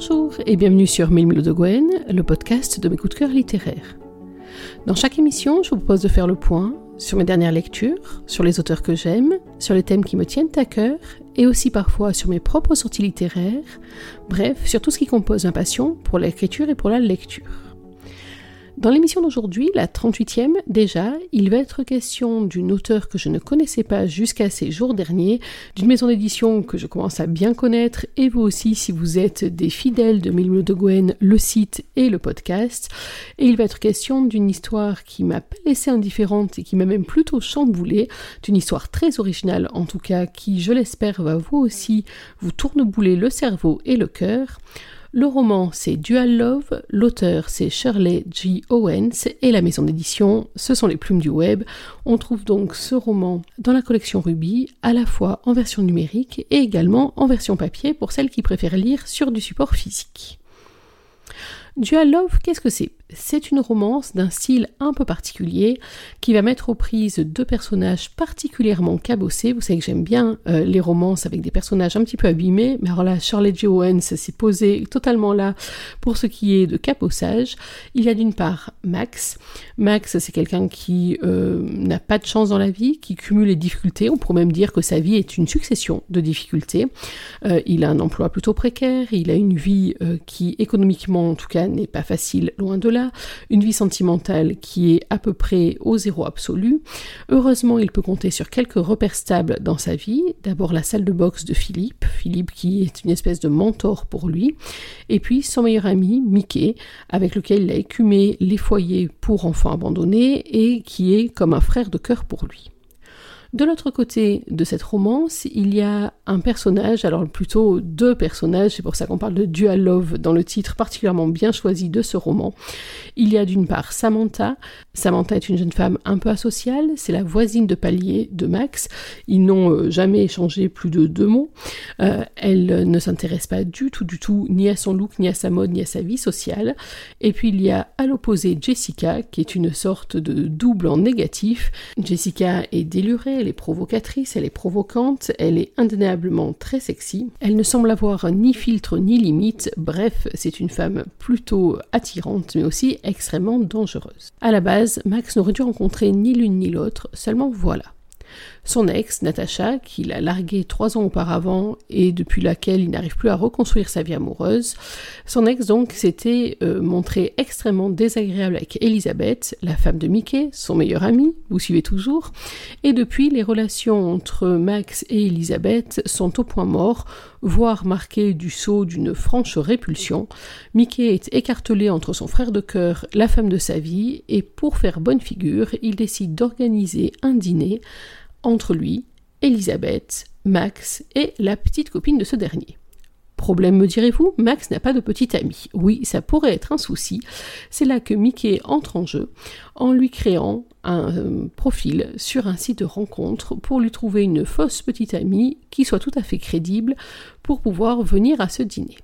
Bonjour et bienvenue sur Mille de Gwen, le podcast de mes coups de cœur littéraires. Dans chaque émission, je vous propose de faire le point sur mes dernières lectures, sur les auteurs que j'aime, sur les thèmes qui me tiennent à cœur et aussi parfois sur mes propres sorties littéraires, bref, sur tout ce qui compose ma passion pour l'écriture et pour la lecture. Dans l'émission d'aujourd'hui, la 38e déjà, il va être question d'une auteure que je ne connaissais pas jusqu'à ces jours derniers, d'une maison d'édition que je commence à bien connaître, et vous aussi si vous êtes des fidèles de Mille de Gwen, le site et le podcast. Et il va être question d'une histoire qui m'a pas laissé indifférente et qui m'a même plutôt chamboulée, d'une histoire très originale en tout cas, qui je l'espère va vous aussi vous tournebouler le cerveau et le cœur. Le roman, c'est Dual Love, l'auteur, c'est Shirley G. Owens, et la maison d'édition, ce sont les plumes du web. On trouve donc ce roman dans la collection Ruby, à la fois en version numérique et également en version papier pour celles qui préfèrent lire sur du support physique. Dual Love, qu'est-ce que c'est? C'est une romance d'un style un peu particulier qui va mettre aux prises deux personnages particulièrement cabossés. Vous savez que j'aime bien euh, les romances avec des personnages un petit peu abîmés, mais alors là, Charlotte J. Owens s'est posée totalement là pour ce qui est de cabossage. Il y a d'une part Max. Max, c'est quelqu'un qui euh, n'a pas de chance dans la vie, qui cumule les difficultés. On pourrait même dire que sa vie est une succession de difficultés. Euh, il a un emploi plutôt précaire, il a une vie qui économiquement en tout cas n'est pas facile, loin de là une vie sentimentale qui est à peu près au zéro absolu. Heureusement, il peut compter sur quelques repères stables dans sa vie. D'abord la salle de boxe de Philippe, Philippe qui est une espèce de mentor pour lui, et puis son meilleur ami, Mickey, avec lequel il a écumé les foyers pour enfants abandonnés et qui est comme un frère de cœur pour lui. De l'autre côté de cette romance, il y a un personnage, alors plutôt deux personnages, c'est pour ça qu'on parle de dual love dans le titre particulièrement bien choisi de ce roman. Il y a d'une part Samantha. Samantha est une jeune femme un peu asociale, c'est la voisine de palier de Max. Ils n'ont euh, jamais échangé plus de deux mots. Euh, elle ne s'intéresse pas du tout, du tout, ni à son look, ni à sa mode, ni à sa vie sociale. Et puis il y a à l'opposé Jessica, qui est une sorte de double en négatif. Jessica est délurée, elle est provocatrice, elle est provocante, elle est indéniablement très sexy. Elle ne semble avoir ni filtre ni limite, bref, c'est une femme plutôt attirante mais aussi extrêmement dangereuse. À la base, Max n'aurait dû rencontrer ni l'une ni l'autre, seulement voilà. Son ex, Natacha, qu'il a largué trois ans auparavant et depuis laquelle il n'arrive plus à reconstruire sa vie amoureuse, son ex donc s'était euh, montré extrêmement désagréable avec Elisabeth, la femme de Mickey, son meilleur ami, vous suivez toujours, et depuis les relations entre Max et Elisabeth sont au point mort, voire marquées du saut d'une franche répulsion. Mickey est écartelé entre son frère de cœur, la femme de sa vie, et pour faire bonne figure, il décide d'organiser un dîner entre lui, Elisabeth, Max et la petite copine de ce dernier. Problème, me direz-vous, Max n'a pas de petite amie. Oui, ça pourrait être un souci. C'est là que Mickey entre en jeu en lui créant un euh, profil sur un site de rencontre pour lui trouver une fausse petite amie qui soit tout à fait crédible pour pouvoir venir à ce dîner.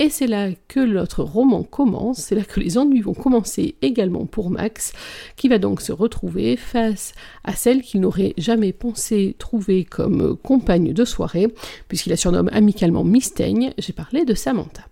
Et c'est là que notre roman commence, c'est là que les ennuis vont commencer également pour Max, qui va donc se retrouver face à celle qu'il n'aurait jamais pensé trouver comme compagne de soirée, puisqu'il la surnomme amicalement Mistaigne, j'ai parlé de Samantha.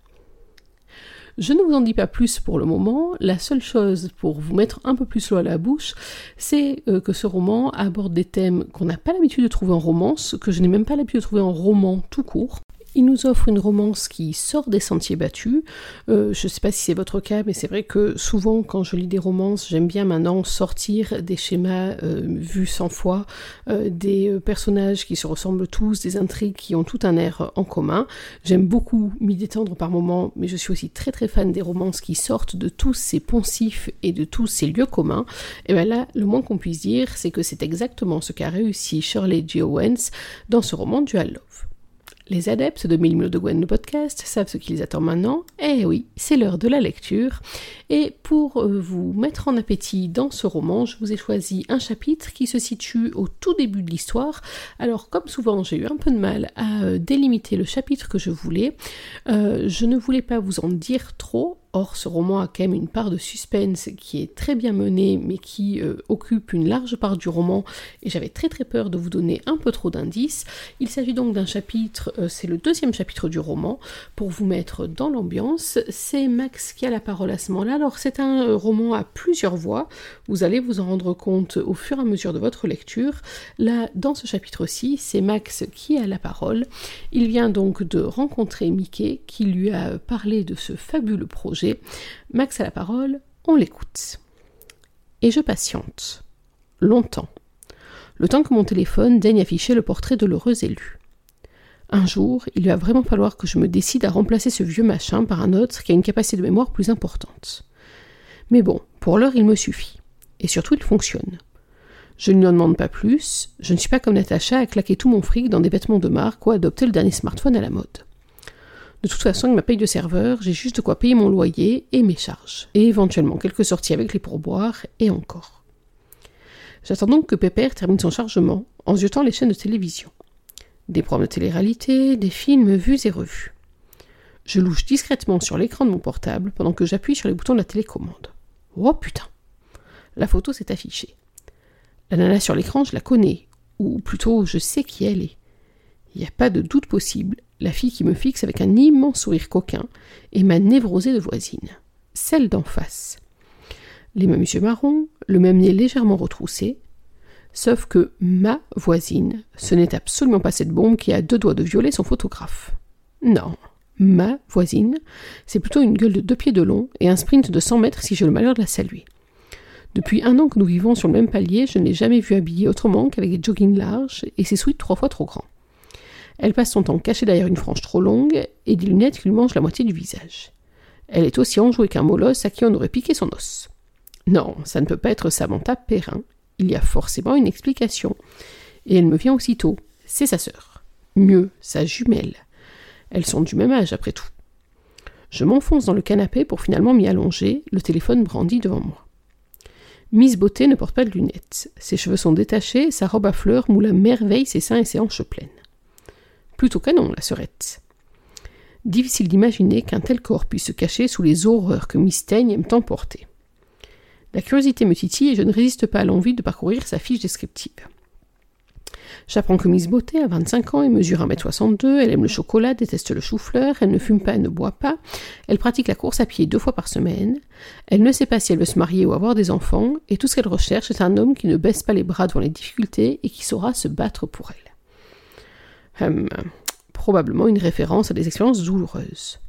Je ne vous en dis pas plus pour le moment. La seule chose pour vous mettre un peu plus l'eau à la bouche, c'est euh, que ce roman aborde des thèmes qu'on n'a pas l'habitude de trouver en romance, que je n'ai même pas l'habitude de trouver en roman tout court. Il nous offre une romance qui sort des sentiers battus. Euh, je ne sais pas si c'est votre cas, mais c'est vrai que souvent quand je lis des romances, j'aime bien maintenant sortir des schémas euh, vus cent fois, euh, des personnages qui se ressemblent tous, des intrigues qui ont tout un air en commun. J'aime beaucoup m'y détendre par moments, mais je suis aussi très très fan des romances qui sortent de tous ces poncifs et de tous ces lieux communs. Et bien là, le moins qu'on puisse dire, c'est que c'est exactement ce qu'a réussi Shirley G. Owens dans ce roman Dual Love. Les adeptes de Mille de Gwen le podcast savent ce qui les attend maintenant. Eh oui, c'est l'heure de la lecture. Et pour euh, vous mettre en appétit dans ce roman, je vous ai choisi un chapitre qui se situe au tout début de l'histoire. Alors, comme souvent, j'ai eu un peu de mal à euh, délimiter le chapitre que je voulais. Euh, je ne voulais pas vous en dire trop, Or, ce roman a quand même une part de suspense qui est très bien menée, mais qui euh, occupe une large part du roman, et j'avais très très peur de vous donner un peu trop d'indices. Il s'agit donc d'un chapitre, euh, c'est le deuxième chapitre du roman, pour vous mettre dans l'ambiance. C'est Max qui a la parole à ce moment-là. Alors, c'est un euh, roman à plusieurs voix, vous allez vous en rendre compte au fur et à mesure de votre lecture. Là, dans ce chapitre-ci, c'est Max qui a la parole. Il vient donc de rencontrer Mickey, qui lui a parlé de ce fabuleux projet Max a la parole, on l'écoute. Et je patiente. Longtemps. Le temps que mon téléphone daigne afficher le portrait de l'heureux élu. Un jour, il va vraiment falloir que je me décide à remplacer ce vieux machin par un autre qui a une capacité de mémoire plus importante. Mais bon, pour l'heure, il me suffit. Et surtout, il fonctionne. Je ne lui en demande pas plus, je ne suis pas comme Natacha à claquer tout mon fric dans des vêtements de marque ou à adopter le dernier smartphone à la mode. De toute façon, avec ma paye de serveur, j'ai juste de quoi payer mon loyer et mes charges, et éventuellement quelques sorties avec les pourboires, et encore. J'attends donc que Pépère termine son chargement en jetant les chaînes de télévision. Des programmes de télé-réalité, des films vus et revus. Je louche discrètement sur l'écran de mon portable pendant que j'appuie sur les boutons de la télécommande. Oh putain La photo s'est affichée. La nana sur l'écran, je la connais, ou plutôt je sais qui elle est. Il n'y a pas de doute possible, la fille qui me fixe avec un immense sourire coquin et ma névrosée de voisine, celle d'en face. Les mêmes yeux marrons, le même nez légèrement retroussé, sauf que ma voisine, ce n'est absolument pas cette bombe qui a deux doigts de violer son photographe. Non, ma voisine, c'est plutôt une gueule de deux pieds de long et un sprint de cent mètres si j'ai le malheur de la saluer. Depuis un an que nous vivons sur le même palier, je ne l'ai jamais vue habillée autrement qu'avec des joggings larges et ses sweats trois fois trop grands. Elle passe son temps cachée derrière une frange trop longue et des lunettes qui lui mangent la moitié du visage. Elle est aussi enjouée qu'un molosse à qui on aurait piqué son os. Non, ça ne peut pas être Samantha Perrin. Il y a forcément une explication. Et elle me vient aussitôt. C'est sa sœur. Mieux, sa jumelle. Elles sont du même âge, après tout. Je m'enfonce dans le canapé pour finalement m'y allonger, le téléphone brandi devant moi. Miss Beauté ne porte pas de lunettes. Ses cheveux sont détachés, sa robe à fleurs moule à merveille ses seins et ses hanches pleines. Plutôt canon, la serette. Difficile d'imaginer qu'un tel corps puisse se cacher sous les horreurs que Miss Teigne aime tant. La curiosité me titille et je ne résiste pas à l'envie de parcourir sa fiche descriptive. J'apprends que Miss Beauté a 25 ans et mesure 1m62, elle aime le chocolat, déteste le chou-fleur, elle ne fume pas, et ne boit pas, elle pratique la course à pied deux fois par semaine, elle ne sait pas si elle veut se marier ou avoir des enfants, et tout ce qu'elle recherche est un homme qui ne baisse pas les bras devant les difficultés et qui saura se battre pour elle. Hum, probablement une référence à des expériences douloureuses.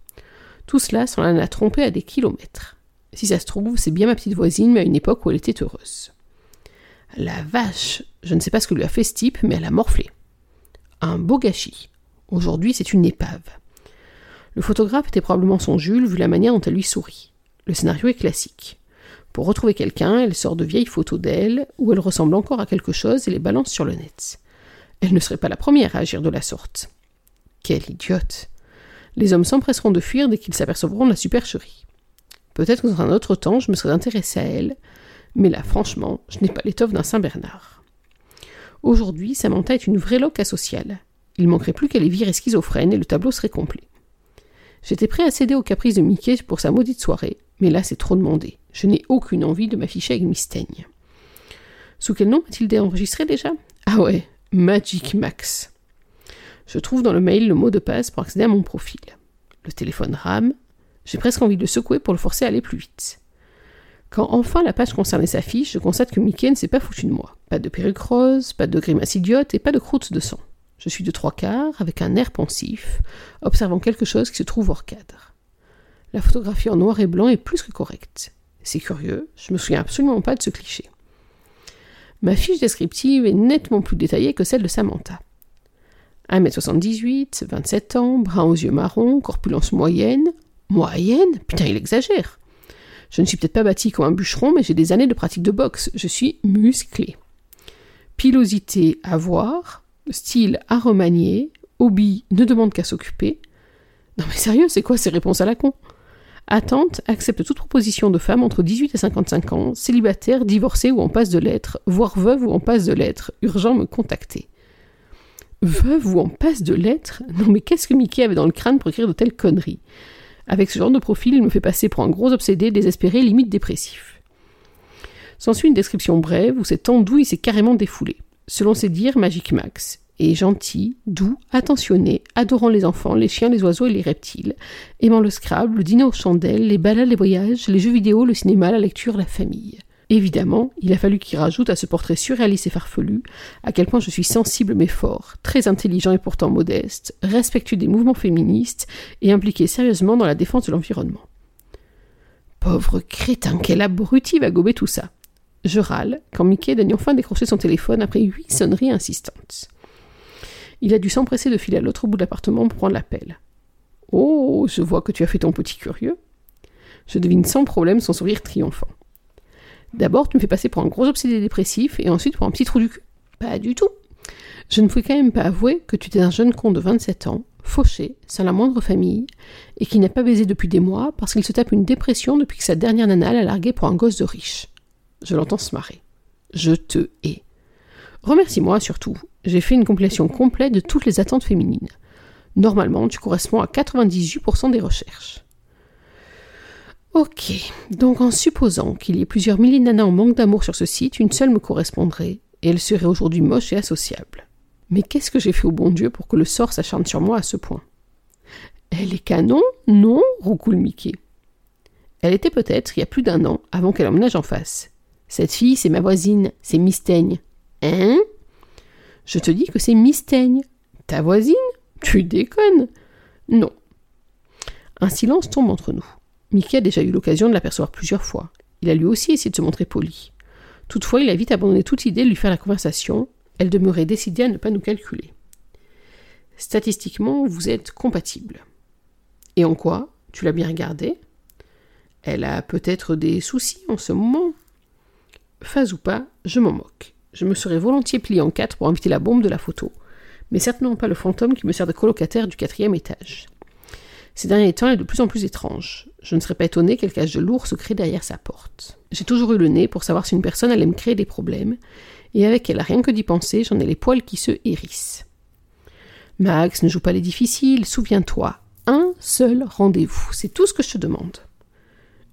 Tout cela sans la tromper à des kilomètres. Si ça se trouve, c'est bien ma petite voisine, mais à une époque où elle était heureuse. La vache, je ne sais pas ce que lui a fait ce type, mais elle a morflé. Un beau gâchis. Aujourd'hui, c'est une épave. Le photographe était probablement son Jules, vu la manière dont elle lui sourit. Le scénario est classique. Pour retrouver quelqu'un, elle sort de vieilles photos d'elle, où elle ressemble encore à quelque chose et les balance sur le net. Elle ne serait pas la première à agir de la sorte. Quelle idiote Les hommes s'empresseront de fuir dès qu'ils s'apercevront de la supercherie. Peut-être que dans un autre temps, je me serais intéressé à elle, mais là, franchement, je n'ai pas l'étoffe d'un Saint-Bernard. Aujourd'hui, Samantha est une vraie loque asociale. Il manquerait plus qu'elle virée schizophrène et le tableau serait complet. J'étais prêt à céder aux caprices de Mickey pour sa maudite soirée, mais là c'est trop demandé. Je n'ai aucune envie de m'afficher avec Miss Teigne. Sous quel nom a-t-il enregistré déjà? Ah ouais, Magic Max. Je trouve dans le mail le mot de passe pour accéder à mon profil. Le téléphone rame. J'ai presque envie de le secouer pour le forcer à aller plus vite. Quand enfin la page concernait s'affiche, je constate que Mickey ne s'est pas foutu de moi. Pas de perruque rose, pas de grimace idiote et pas de croûte de sang. Je suis de trois quarts, avec un air pensif, observant quelque chose qui se trouve hors cadre. La photographie en noir et blanc est plus que correcte. C'est curieux, je me souviens absolument pas de ce cliché. Ma fiche descriptive est nettement plus détaillée que celle de Samantha. 1m78, 27 ans, brun aux yeux marrons, corpulence moyenne. Moyenne? Putain, il exagère. Je ne suis peut-être pas bâti comme un bûcheron, mais j'ai des années de pratique de boxe. Je suis musclé. Pilosité à voir, style à remanier, hobby ne demande qu'à s'occuper. Non mais sérieux, c'est quoi ces réponses à la con? Attente accepte toute proposition de femme entre 18 et 55 ans, célibataire, divorcée ou en passe de lettres, voire veuve ou en passe de lettres, urgent me contacter. Veuve ou en passe de lettres Non mais qu'est-ce que Mickey avait dans le crâne pour écrire de telles conneries? Avec ce genre de profil, il me fait passer pour un gros obsédé, désespéré, limite dépressif. S'ensuit une description brève où cette andouille s'est carrément défoulée. Selon ses dires, Magic Max est gentil, doux, attentionné, adorant les enfants, les chiens, les oiseaux et les reptiles, aimant le Scrabble, le dîner aux chandelles, les balades, les voyages, les jeux vidéo, le cinéma, la lecture, la famille. Évidemment, il a fallu qu'il rajoute à ce portrait surréaliste et farfelu à quel point je suis sensible mais fort, très intelligent et pourtant modeste, respectueux des mouvements féministes et impliqué sérieusement dans la défense de l'environnement. Pauvre crétin, quel abruti va gober tout ça. Je râle quand Mickey daigne enfin décrocher son téléphone après huit sonneries insistantes. Il a dû s'empresser de filer à l'autre bout de l'appartement pour prendre l'appel. Oh, je vois que tu as fait ton petit curieux. Je devine sans problème son sourire triomphant. D'abord, tu me fais passer pour un gros obsédé dépressif et ensuite pour un petit trou du cul. Pas du tout. Je ne pouvais quand même pas avouer que tu étais un jeune con de 27 ans, fauché, sans la moindre famille, et qui n'a pas baisé depuis des mois parce qu'il se tape une dépression depuis que sa dernière nana l'a largué pour un gosse de riche. Je l'entends se marrer. Je te hais. Remercie-moi surtout. J'ai fait une compilation complète de toutes les attentes féminines. Normalement, tu corresponds à 98% des recherches. Ok, donc en supposant qu'il y ait plusieurs milliers de nanas en manque d'amour sur ce site, une seule me correspondrait, et elle serait aujourd'hui moche et associable. Mais qu'est-ce que j'ai fait au bon Dieu pour que le sort s'acharne sur moi à ce point? Elle est canon? Non roucoule Mickey. Elle était peut-être il y a plus d'un an, avant qu'elle emménage en face. Cette fille, c'est ma voisine, c'est Mistaigne. Hein? Je te dis que c'est Mistaigne. Ta voisine Tu déconnes Non. Un silence tombe entre nous. Mickey a déjà eu l'occasion de l'apercevoir plusieurs fois. Il a lui aussi essayé de se montrer poli. Toutefois, il a vite abandonné toute idée de lui faire la conversation. Elle demeurait décidée à ne pas nous calculer. Statistiquement, vous êtes compatibles. Et en quoi? Tu l'as bien regardé? Elle a peut-être des soucis en ce moment? Phase ou pas, je m'en moque. Je me serais volontiers plié en quatre pour inviter la bombe de la photo, mais certainement pas le fantôme qui me sert de colocataire du quatrième étage. Ces derniers temps, elle est de plus en plus étrange. Je ne serais pas étonné qu'elle cache de lourds secrets derrière sa porte. J'ai toujours eu le nez pour savoir si une personne allait me créer des problèmes, et avec elle, rien que d'y penser, j'en ai les poils qui se hérissent. Max, ne joue pas les difficiles, souviens-toi, un seul rendez-vous, c'est tout ce que je te demande.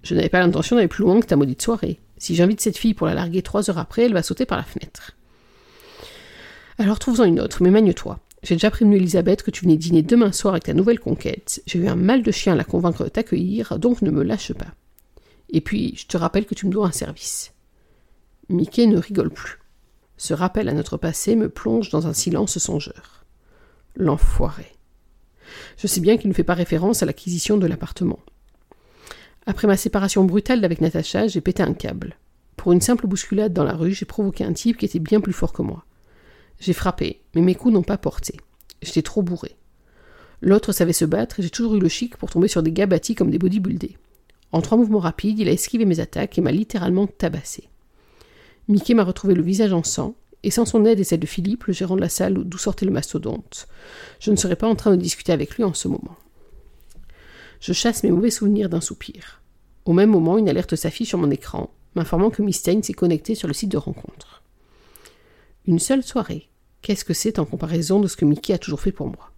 Je n'avais pas l'intention d'aller plus loin que ta maudite soirée. Si j'invite cette fille pour la larguer trois heures après, elle va sauter par la fenêtre. Alors trouve-en une autre, mais magne-toi. J'ai déjà prévenu Elisabeth que tu venais dîner demain soir avec ta nouvelle conquête. J'ai eu un mal de chien à la convaincre de t'accueillir, donc ne me lâche pas. Et puis, je te rappelle que tu me dois un service. Mickey ne rigole plus. Ce rappel à notre passé me plonge dans un silence songeur. L'enfoiré. Je sais bien qu'il ne fait pas référence à l'acquisition de l'appartement. Après ma séparation brutale d'avec Natacha, j'ai pété un câble. Pour une simple bousculade dans la rue, j'ai provoqué un type qui était bien plus fort que moi. J'ai frappé, mais mes coups n'ont pas porté. J'étais trop bourré. L'autre savait se battre et j'ai toujours eu le chic pour tomber sur des gars bâtis comme des bodybuildés. En trois mouvements rapides, il a esquivé mes attaques et m'a littéralement tabassé. Mickey m'a retrouvé le visage en sang, et sans son aide et celle de Philippe, le gérant de la salle d'où sortait le mastodonte, je ne serais pas en train de discuter avec lui en ce moment. Je chasse mes mauvais souvenirs d'un soupir. Au même moment, une alerte s'affiche sur mon écran, m'informant que Miss s'est connecté sur le site de rencontre. Une seule soirée, Qu'est-ce que c'est en comparaison de ce que Mickey a toujours fait pour moi?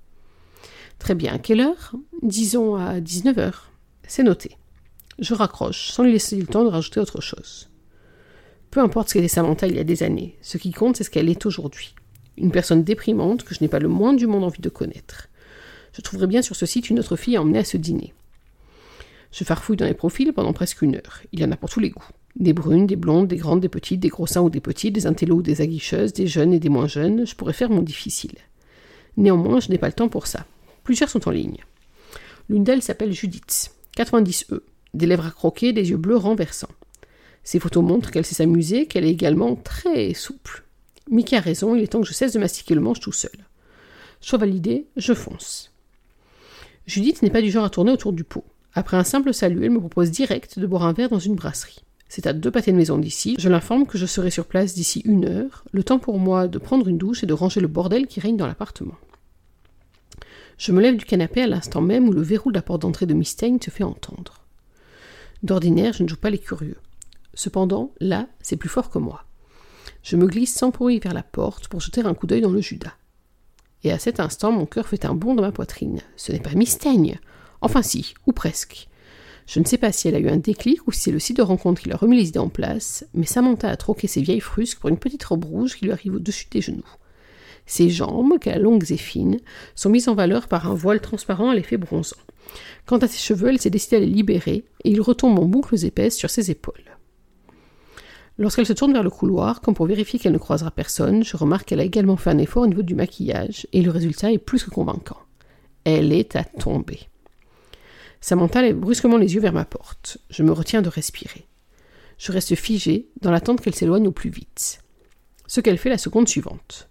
Très bien, à quelle heure? Disons à 19h. C'est noté. Je raccroche, sans lui laisser le temps de rajouter autre chose. Peu importe ce qu'était Samantha il y a des années, ce qui compte c'est ce qu'elle est aujourd'hui. Une personne déprimante que je n'ai pas le moins du monde envie de connaître. Je trouverai bien sur ce site une autre fille à emmener à ce dîner. Je farfouille dans les profils pendant presque une heure. Il y en a pour tous les goûts. Des brunes, des blondes, des grandes, des petites, des gros seins ou des petits, des intellos ou des aguicheuses, des jeunes et des moins jeunes, je pourrais faire mon difficile. Néanmoins, je n'ai pas le temps pour ça. Plusieurs sont en ligne. L'une d'elles s'appelle Judith, 90E, des lèvres à croquer, des yeux bleus renversants. Ses photos montrent qu'elle sait s'amuser, qu'elle est également très souple. Mickey a raison, il est temps que je cesse de mastiquer le manche tout seul. Validé, je fonce. Judith n'est pas du genre à tourner autour du pot. Après un simple salut, elle me propose direct de boire un verre dans une brasserie. C'est à deux pâtés de maison d'ici. Je l'informe que je serai sur place d'ici une heure, le temps pour moi de prendre une douche et de ranger le bordel qui règne dans l'appartement. Je me lève du canapé à l'instant même où le verrou de la porte d'entrée de Mistaigne se fait entendre. D'ordinaire, je ne joue pas les curieux. Cependant, là, c'est plus fort que moi. Je me glisse sans bruit vers la porte pour jeter un coup d'œil dans le Judas. Et à cet instant, mon cœur fait un bond dans ma poitrine. Ce n'est pas Mistaigne. Enfin si, ou presque. Je ne sais pas si elle a eu un déclic ou si c'est le site de rencontre qui lui a remis les idées en place, mais Samantha a troqué ses vieilles frusques pour une petite robe rouge qui lui arrive au-dessus des genoux. Ses jambes, qu'elle longues et fines, sont mises en valeur par un voile transparent à l'effet bronzant. Quant à ses cheveux, elle s'est décidée à les libérer, et ils retombent en boucles épaisses sur ses épaules. Lorsqu'elle se tourne vers le couloir, comme pour vérifier qu'elle ne croisera personne, je remarque qu'elle a également fait un effort au niveau du maquillage, et le résultat est plus que convaincant. Elle est à tomber. Samantha lève brusquement les yeux vers ma porte. Je me retiens de respirer. Je reste figé, dans l'attente qu'elle s'éloigne au plus vite. Ce qu'elle fait la seconde suivante.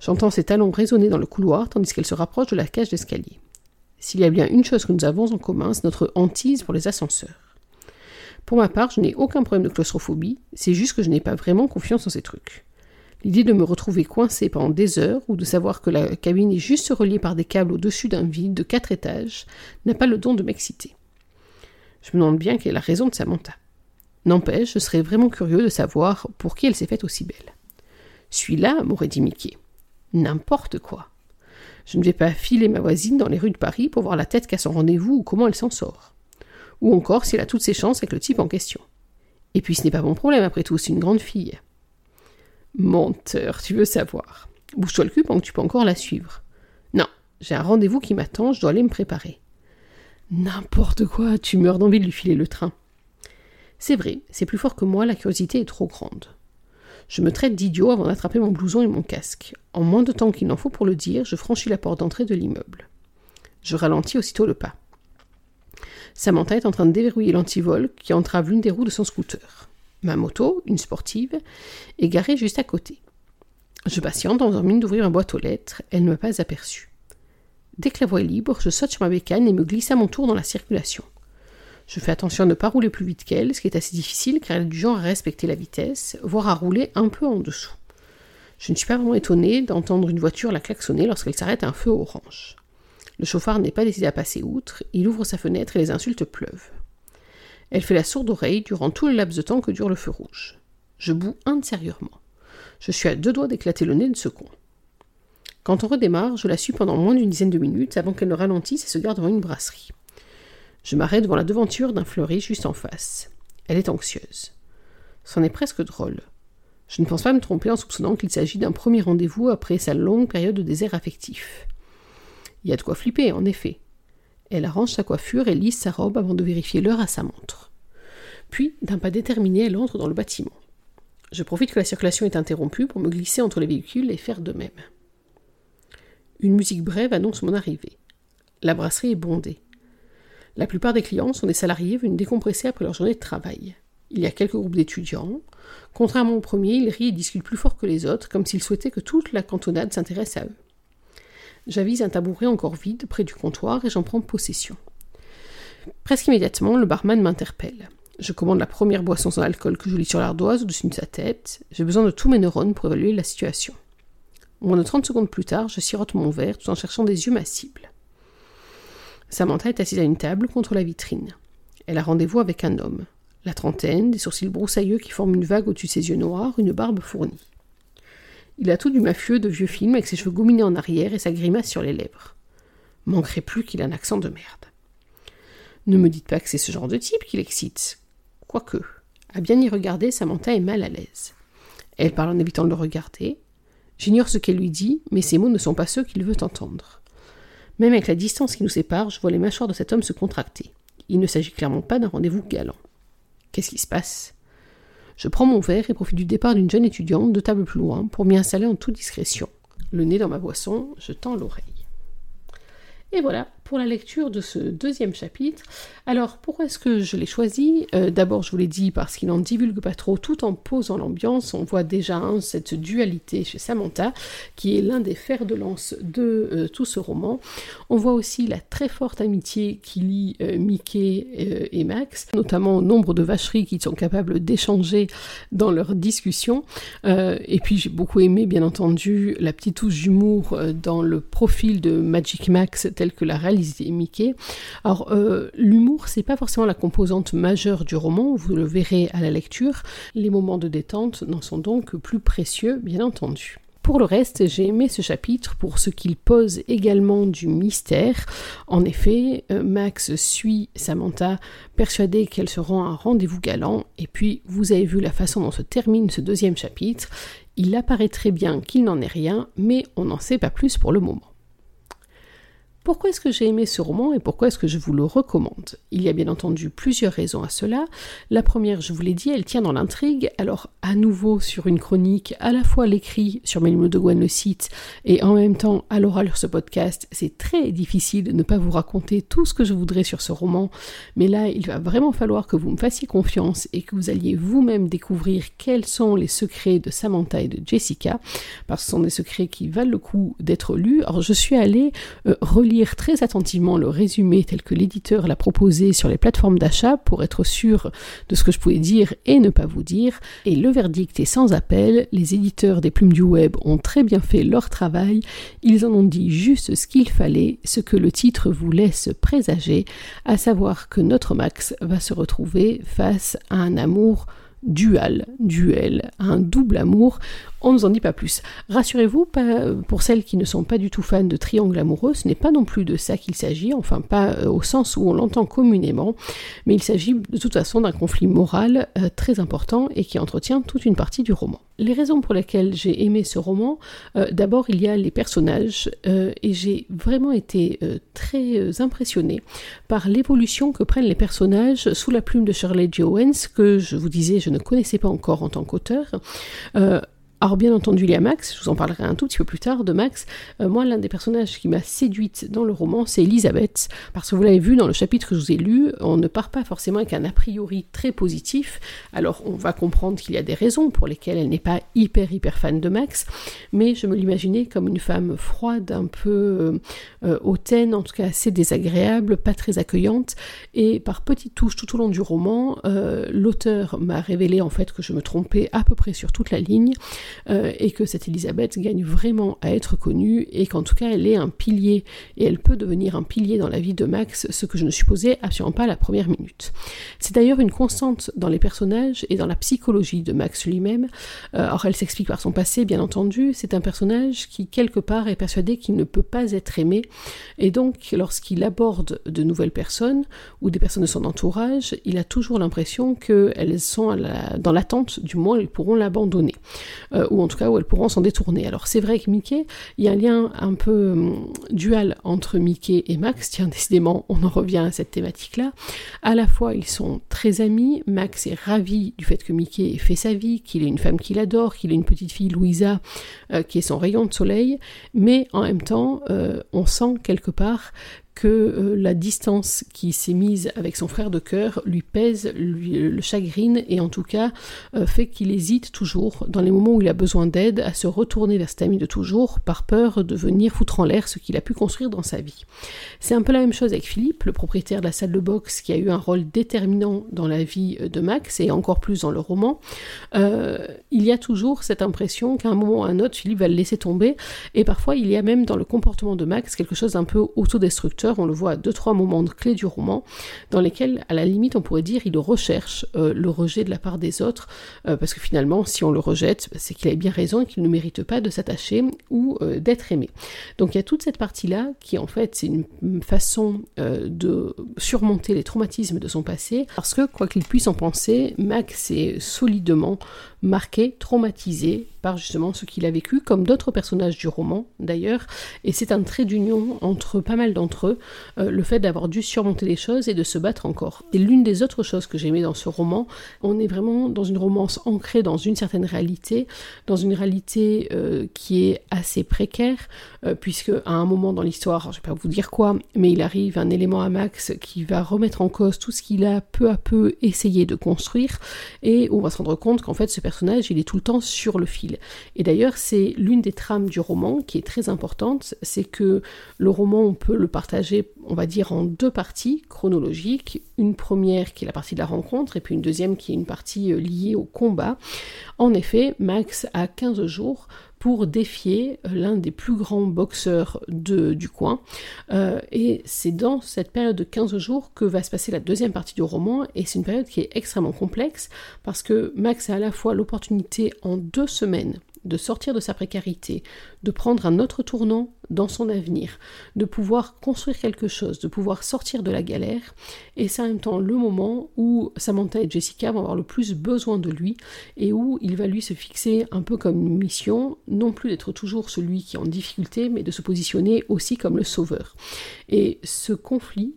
J'entends ses talons résonner dans le couloir tandis qu'elle se rapproche de la cage d'escalier. S'il y a bien une chose que nous avons en commun, c'est notre hantise pour les ascenseurs. Pour ma part, je n'ai aucun problème de claustrophobie, c'est juste que je n'ai pas vraiment confiance en ces trucs. L'idée de me retrouver coincé pendant des heures ou de savoir que la cabine est juste reliée par des câbles au-dessus d'un vide de quatre étages n'a pas le don de m'exciter. Je me demande bien quelle est la raison de Samantha. N'empêche, je serais vraiment curieux de savoir pour qui elle s'est faite aussi belle. Suis-là, m'aurait dit Mickey. N'importe quoi. Je ne vais pas filer ma voisine dans les rues de Paris pour voir la tête qu'à son rendez-vous ou comment elle s'en sort. Ou encore si elle a toutes ses chances avec le type en question. Et puis ce n'est pas mon problème après tout, c'est une grande fille. Menteur, tu veux savoir. Bouge-toi le cul pendant que tu peux encore la suivre. Non, j'ai un rendez-vous qui m'attend, je dois aller me préparer. N'importe quoi, tu meurs d'envie de lui filer le train. C'est vrai, c'est plus fort que moi, la curiosité est trop grande. Je me traite d'idiot avant d'attraper mon blouson et mon casque. En moins de temps qu'il n'en faut pour le dire, je franchis la porte d'entrée de l'immeuble. Je ralentis aussitôt le pas. Samantha est en train de déverrouiller l'antivol qui entrave l'une des roues de son scooter. Ma moto, une sportive, est garée juste à côté. Je patiente dans mine d'ouvrir ma boîte aux lettres, elle ne m'a pas aperçue. Dès que la voie est libre, je saute sur ma bécane et me glisse à mon tour dans la circulation. Je fais attention à ne pas rouler plus vite qu'elle, ce qui est assez difficile car elle est du genre à respecter la vitesse, voire à rouler un peu en dessous. Je ne suis pas vraiment étonnée d'entendre une voiture la klaxonner lorsqu'elle s'arrête à un feu orange. Le chauffard n'est pas décidé à passer outre, il ouvre sa fenêtre et les insultes pleuvent. Elle fait la sourde oreille durant tout le laps de temps que dure le feu rouge. Je boue intérieurement. Je suis à deux doigts d'éclater le nez de ce con. Quand on redémarre, je la suis pendant moins d'une dizaine de minutes avant qu'elle ne ralentisse et se garde devant une brasserie. Je m'arrête devant la devanture d'un fleuri juste en face. Elle est anxieuse. C'en est presque drôle. Je ne pense pas me tromper en soupçonnant qu'il s'agit d'un premier rendez-vous après sa longue période de désert affectif. Il y a de quoi flipper, en effet. Elle arrange sa coiffure et lisse sa robe avant de vérifier l'heure à sa montre. Puis, d'un pas déterminé, elle entre dans le bâtiment. Je profite que la circulation est interrompue pour me glisser entre les véhicules et faire de même. Une musique brève annonce mon arrivée. La brasserie est bondée. La plupart des clients sont des salariés venus décompresser après leur journée de travail. Il y a quelques groupes d'étudiants. Contrairement au premier, ils rient et discutent plus fort que les autres, comme s'ils souhaitaient que toute la cantonade s'intéresse à eux. J'avise un tabouret encore vide près du comptoir et j'en prends possession. Presque immédiatement, le barman m'interpelle. Je commande la première boisson sans alcool que je lis sur l'ardoise au-dessus de sa tête. J'ai besoin de tous mes neurones pour évaluer la situation. Moins de 30 secondes plus tard, je sirote mon verre tout en cherchant des yeux ma cible. Samantha est assise à une table contre la vitrine. Elle a rendez-vous avec un homme. La trentaine, des sourcils broussailleux qui forment une vague au-dessus de ses yeux noirs, une barbe fournie. Il a tout du mafieux de vieux film avec ses cheveux gominés en arrière et sa grimace sur les lèvres. Manquerait plus qu'il ait un accent de merde. Ne me dites pas que c'est ce genre de type qui l'excite. Quoique, à bien y regarder, Samantha est mal à l'aise. Elle parle en évitant de le regarder. J'ignore ce qu'elle lui dit, mais ses mots ne sont pas ceux qu'il veut entendre. Même avec la distance qui nous sépare, je vois les mâchoires de cet homme se contracter. Il ne s'agit clairement pas d'un rendez-vous galant. Qu'est-ce qui se passe? Je prends mon verre et profite du départ d'une jeune étudiante deux tables plus loin pour m'y installer en toute discrétion. Le nez dans ma boisson, je tends l'oreille. Et voilà, la lecture de ce deuxième chapitre. Alors, pourquoi est-ce que je l'ai choisi? Euh, D'abord, je vous l'ai dit parce qu'il n'en divulgue pas trop, tout en posant l'ambiance. On voit déjà hein, cette dualité chez Samantha, qui est l'un des fers de lance de euh, tout ce roman. On voit aussi la très forte amitié qui lie euh, Mickey et Max, notamment au nombre de vacheries qu'ils sont capables d'échanger dans leurs discussions. et puis, j'ai beaucoup aimé, bien entendu, la petite touche d'humour dans le profil de Magic Max tel que la réalisation Mickey. Alors, euh, l'humour, c'est pas forcément la composante majeure du roman, vous le verrez à la lecture. Les moments de détente n'en sont donc plus précieux, bien entendu. Pour le reste, j'ai aimé ce chapitre pour ce qu'il pose également du mystère. En effet, euh, Max suit Samantha, persuadé qu'elle se rend à un rendez-vous galant, et puis vous avez vu la façon dont se termine ce deuxième chapitre. Il apparaît très bien qu'il n'en est rien, mais on n'en sait pas plus pour le moment. Pourquoi est-ce que j'ai aimé ce roman et pourquoi est-ce que je vous le recommande? Il y a bien entendu plusieurs raisons à cela. La première, je vous l'ai dit, elle tient dans l'intrigue. Alors, à nouveau sur une chronique, à la fois l'écrit sur Mélimo de Gwen le site et en même temps à l'oral sur ce podcast, c'est très difficile de ne pas vous raconter tout ce que je voudrais sur ce roman. Mais là, il va vraiment falloir que vous me fassiez confiance et que vous alliez vous-même découvrir quels sont les secrets de Samantha et de Jessica, parce que ce sont des secrets qui valent le coup d'être lus. Alors, je suis allée euh, relire très attentivement le résumé tel que l'éditeur l'a proposé sur les plateformes d'achat pour être sûr de ce que je pouvais dire et ne pas vous dire. Et le verdict est sans appel. Les éditeurs des plumes du web ont très bien fait leur travail. Ils en ont dit juste ce qu'il fallait, ce que le titre vous laisse présager, à savoir que notre Max va se retrouver face à un amour dual, duel, un double amour on ne nous en dit pas plus. Rassurez-vous, pour celles qui ne sont pas du tout fans de triangle amoureux, ce n'est pas non plus de ça qu'il s'agit, enfin pas euh, au sens où on l'entend communément, mais il s'agit de toute façon d'un conflit moral euh, très important et qui entretient toute une partie du roman. Les raisons pour lesquelles j'ai aimé ce roman, euh, d'abord il y a les personnages et j'ai vraiment été très impressionnée par l'évolution que prennent les personnages sous la plume de Shirley Owens que je vous disais je ne connaissais pas encore en tant qu'auteur. Alors bien entendu, il y a Max, je vous en parlerai un tout petit peu plus tard de Max. Euh, moi, l'un des personnages qui m'a séduite dans le roman, c'est Elisabeth, parce que vous l'avez vu dans le chapitre que je vous ai lu, on ne part pas forcément avec un a priori très positif. Alors on va comprendre qu'il y a des raisons pour lesquelles elle n'est pas hyper hyper fan de Max, mais je me l'imaginais comme une femme froide, un peu euh, euh, hautaine, en tout cas assez désagréable, pas très accueillante, et par petites touches tout au long du roman, l'auteur m'a révélé en fait que je me trompais à peu près sur toute la ligne. Euh, et que cette Elisabeth gagne vraiment à être connue et qu'en tout cas elle est un pilier et elle peut devenir un pilier dans la vie de Max, ce que je ne supposais absolument pas la première minute. C'est d'ailleurs une constante dans les personnages et dans la psychologie de Max lui-même. Euh, or elle s'explique par son passé, bien entendu, c'est un personnage qui quelque part est persuadé qu'il ne peut pas être aimé et donc lorsqu'il aborde de nouvelles personnes ou des personnes de son entourage, il a toujours l'impression qu'elles sont dans l'attente, du moins elles pourront l'abandonner. Euh, ou en tout cas où elles pourront s'en détourner. Alors c'est vrai que Mickey, il y a un lien un peu hum, dual entre Mickey et Max, tiens décidément on en revient à cette thématique-là. À la fois ils sont très amis, Max est ravi du fait que Mickey ait fait sa vie, qu'il ait une femme qu'il adore, qu'il ait une petite fille Louisa euh, qui est son rayon de soleil, mais en même temps euh, on sent quelque part que euh, la distance qui s'est mise avec son frère de cœur lui pèse, lui le chagrine et en tout cas euh, fait qu'il hésite toujours dans les moments où il a besoin d'aide à se retourner vers cet ami de toujours par peur de venir foutre en l'air ce qu'il a pu construire dans sa vie. C'est un peu la même chose avec Philippe, le propriétaire de la salle de boxe qui a eu un rôle déterminant dans la vie euh, de Max et encore plus dans le roman. il y a toujours cette impression qu'à un moment ou à un autre Philippe va le laisser tomber et parfois il y a même dans le comportement de Max quelque chose d'un peu autodestructeur on le voit à deux trois moments clés du roman, dans lesquels, à la limite, on pourrait dire, il recherche euh, le rejet de la part des autres, euh, parce que finalement, si on le rejette, c'est qu'il a bien raison et qu'il ne mérite pas de s'attacher ou euh, d'être aimé. Donc il y a toute cette partie-là qui, en fait, c'est une façon de surmonter les traumatismes de son passé, parce que, quoi qu'il puisse en penser, Max est solidement marqué, traumatisé par justement ce qu'il a vécu, comme d'autres personnages du roman d'ailleurs, et c'est un trait d'union entre pas mal d'entre eux, euh, le fait d'avoir dû surmonter les choses et de se battre encore. C'est l'une des autres choses que j'aimais dans ce roman, on est vraiment dans une romance ancrée dans une certaine réalité, dans une réalité euh, qui est assez précaire, euh, puisque à un moment dans l'histoire, je vais pas vous dire quoi, mais il arrive un élément à Max qui va remettre en cause tout ce qu'il a peu à peu essayé de construire, et on va se rendre compte qu'en fait ce personnage, il est tout le temps sur le fil. Et d'ailleurs, c'est l'une des trames du roman qui est très importante, c'est que le roman, on peut le partager, on va dire, en deux parties chronologiques. Une première qui est la partie de la rencontre, et puis une deuxième qui est une partie euh, liée au combat. En effet, Max a 15 jours pour défier euh, l'un des plus grands boxeurs du coin. Euh, et c'est dans cette période de 15 jours que va se passer la deuxième partie du roman, et c'est une période qui est extrêmement complexe, parce que Max a à la fois l'opportunité en deux semaines de sortir de sa précarité, de prendre un autre tournant dans son avenir, de pouvoir construire quelque chose, de pouvoir sortir de la galère. Et c'est en même temps le moment où Samantha et Jessica vont avoir le plus besoin de lui et où il va lui se fixer un peu comme une mission, non plus d'être toujours celui qui est en difficulté, mais de se positionner aussi comme le sauveur. Et ce conflit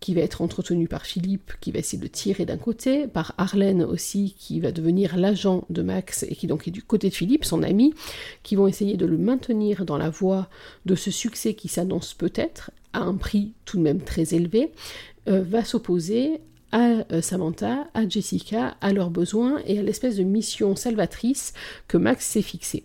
qui va être entretenu par Philippe, qui va essayer de tirer d'un côté, par Arlène aussi, qui va devenir l'agent de Max et qui donc est du côté de Philippe, son ami, qui vont essayer de le maintenir dans la voie de ce succès qui s'annonce peut-être à un prix tout de même très élevé, euh, va s'opposer à euh, Samantha, à Jessica, à leurs besoins et à l'espèce de mission salvatrice que Max s'est fixée.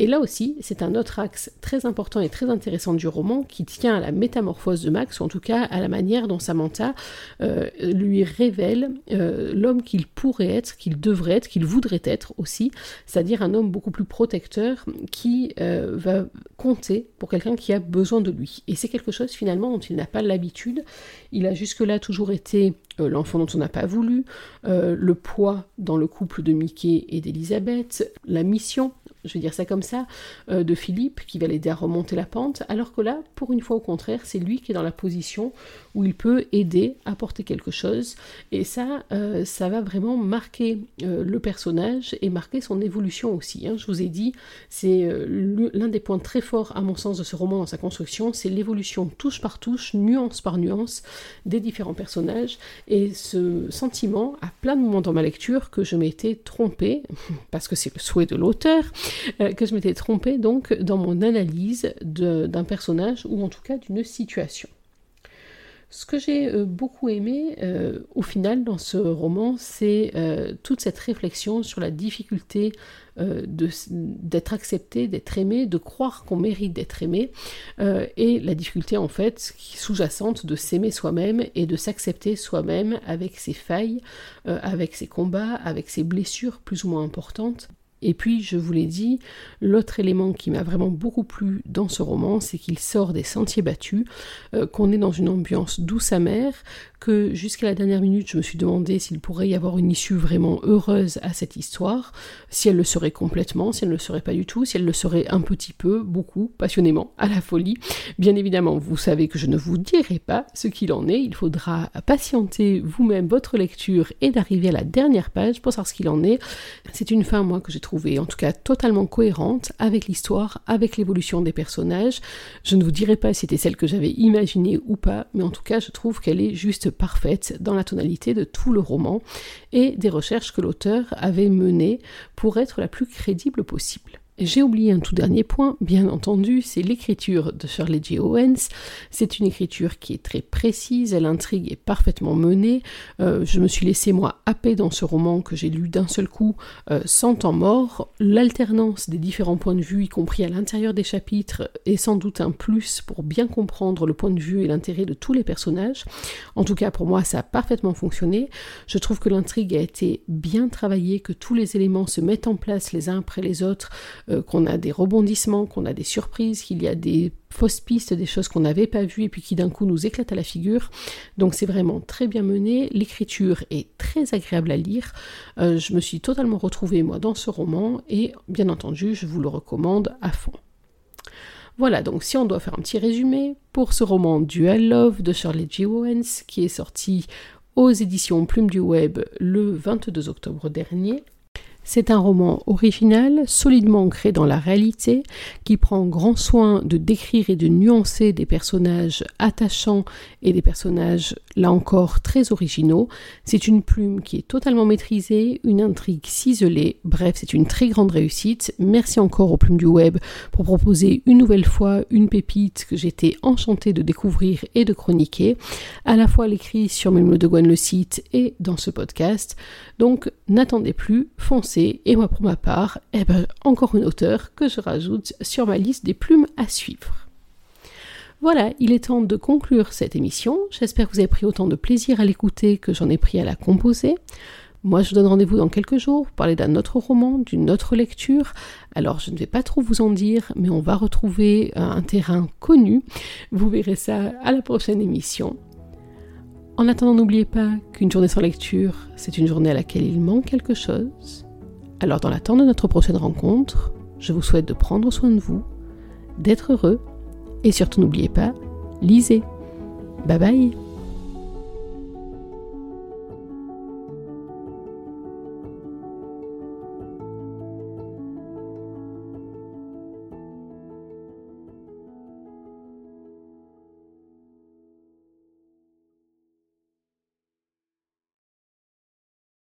Et là aussi, c'est un autre axe très important et très intéressant du roman qui tient à la métamorphose de Max, ou en tout cas à la manière dont Samantha euh, lui révèle euh, l'homme qu'il pourrait être, qu'il devrait être, qu'il voudrait être aussi, c'est-à-dire un homme beaucoup plus protecteur qui euh, va compter pour quelqu'un qui a besoin de lui. Et c'est quelque chose finalement dont il n'a pas l'habitude. Il a jusque-là toujours été l'enfant dont on n'a pas voulu, le poids dans le couple de Mickey et d'Elisabeth, la mission je vais dire ça comme ça, euh, de Philippe qui va l'aider à remonter la pente, alors que là, pour une fois au contraire, c'est lui qui est dans la position où il peut aider, apporter quelque chose, et ça, euh, ça va vraiment marquer euh, le personnage et marquer son évolution aussi. Hein. Je vous ai dit, c'est l'un des points très forts à mon sens de ce roman dans sa construction, c'est l'évolution touche par touche, nuance par nuance des différents personnages, et ce sentiment, à plein de moments dans ma lecture, que je m'étais trompée, parce que c'est le souhait de l'auteur, que je m'étais trompée donc dans mon analyse d'un personnage ou en tout cas d'une situation. Ce que j'ai euh, beaucoup aimé euh, au final dans ce roman, c'est toute cette réflexion sur la difficulté d'être accepté, d'être aimé, de croire qu'on mérite d'être aimé, et la difficulté en fait sous-jacente de s'aimer soi-même et de s'accepter soi-même avec ses failles, avec ses combats, avec ses blessures plus ou moins importantes. Et puis, je vous l'ai dit, l'autre élément qui m'a vraiment beaucoup plu dans ce roman, c'est qu'il sort des sentiers battus, euh, qu'on est dans une ambiance douce amère, jusqu'à la dernière minute, je me suis demandé s'il pourrait y avoir une issue vraiment heureuse à cette histoire, si elle le serait complètement, si elle ne le serait pas du tout, si elle le serait un petit peu, beaucoup, passionnément, à la folie. Bien évidemment, vous savez que je ne vous dirai pas ce qu'il en est, il faudra patienter vous-même votre lecture et d'arriver à la dernière page pour savoir ce qu'il en est. C'est une fin, moi, que j'ai trouvée en tout cas totalement cohérente avec l'histoire, avec l'évolution des personnages. Je ne vous dirai pas si c'était celle que j'avais imaginée ou pas, mais en tout cas, je trouve qu'elle est juste parfaite dans la tonalité de tout le roman et des recherches que l'auteur avait menées pour être la plus crédible possible. J'ai oublié un tout dernier point, bien entendu, c'est l'écriture de Shirley J. Owens. C'est une écriture qui est très précise, l'intrigue est parfaitement menée. Euh, je me suis laissé moi happer dans ce roman que j'ai lu d'un seul coup, euh, sans temps mort. L'alternance des différents points de vue, y compris à l'intérieur des chapitres, est sans doute un plus pour bien comprendre le point de vue et l'intérêt de tous les personnages. En tout cas, pour moi, ça a parfaitement fonctionné. Je trouve que l'intrigue a été bien travaillée, que tous les éléments se mettent en place les uns après les autres. Euh, qu'on a des rebondissements, qu'on a des surprises, qu'il y a des fausses pistes, des choses qu'on n'avait pas vues et puis qui d'un coup nous éclatent à la figure. Donc c'est vraiment très bien mené. L'écriture est très agréable à lire. Euh, je me suis totalement retrouvée moi dans ce roman et bien entendu je vous le recommande à fond. Voilà, donc si on doit faire un petit résumé, pour ce roman Dual Love de Shirley G. Owens, qui est sorti aux éditions Plume du Web le 22 octobre dernier, c'est un roman original, solidement ancré dans la réalité, qui prend grand soin de décrire et de nuancer des personnages attachants et des personnages, là encore, très originaux. C'est une plume qui est totalement maîtrisée, une intrigue ciselée, bref, c'est une très grande réussite. Merci encore aux plumes du web pour proposer une nouvelle fois une pépite que j'étais enchantée de découvrir et de chroniquer, à la fois l'écrit sur Mémo de Gwen le site et dans ce podcast. Donc, n'attendez plus, foncez et moi pour ma part, eh ben, encore une auteure que je rajoute sur ma liste des plumes à suivre. Voilà, il est temps de conclure cette émission. J'espère que vous avez pris autant de plaisir à l'écouter que j'en ai pris à la composer. Moi, je vous donne rendez-vous dans quelques jours pour parler d'un autre roman, d'une autre lecture. Alors, je ne vais pas trop vous en dire, mais on va retrouver un terrain connu. Vous verrez ça à la prochaine émission. En attendant, n'oubliez pas qu'une journée sans lecture, c'est une journée à laquelle il manque quelque chose Alors dans l'attente de notre prochaine rencontre, je vous souhaite de prendre soin de vous, d'être heureux et surtout n'oubliez pas, lisez. Bye bye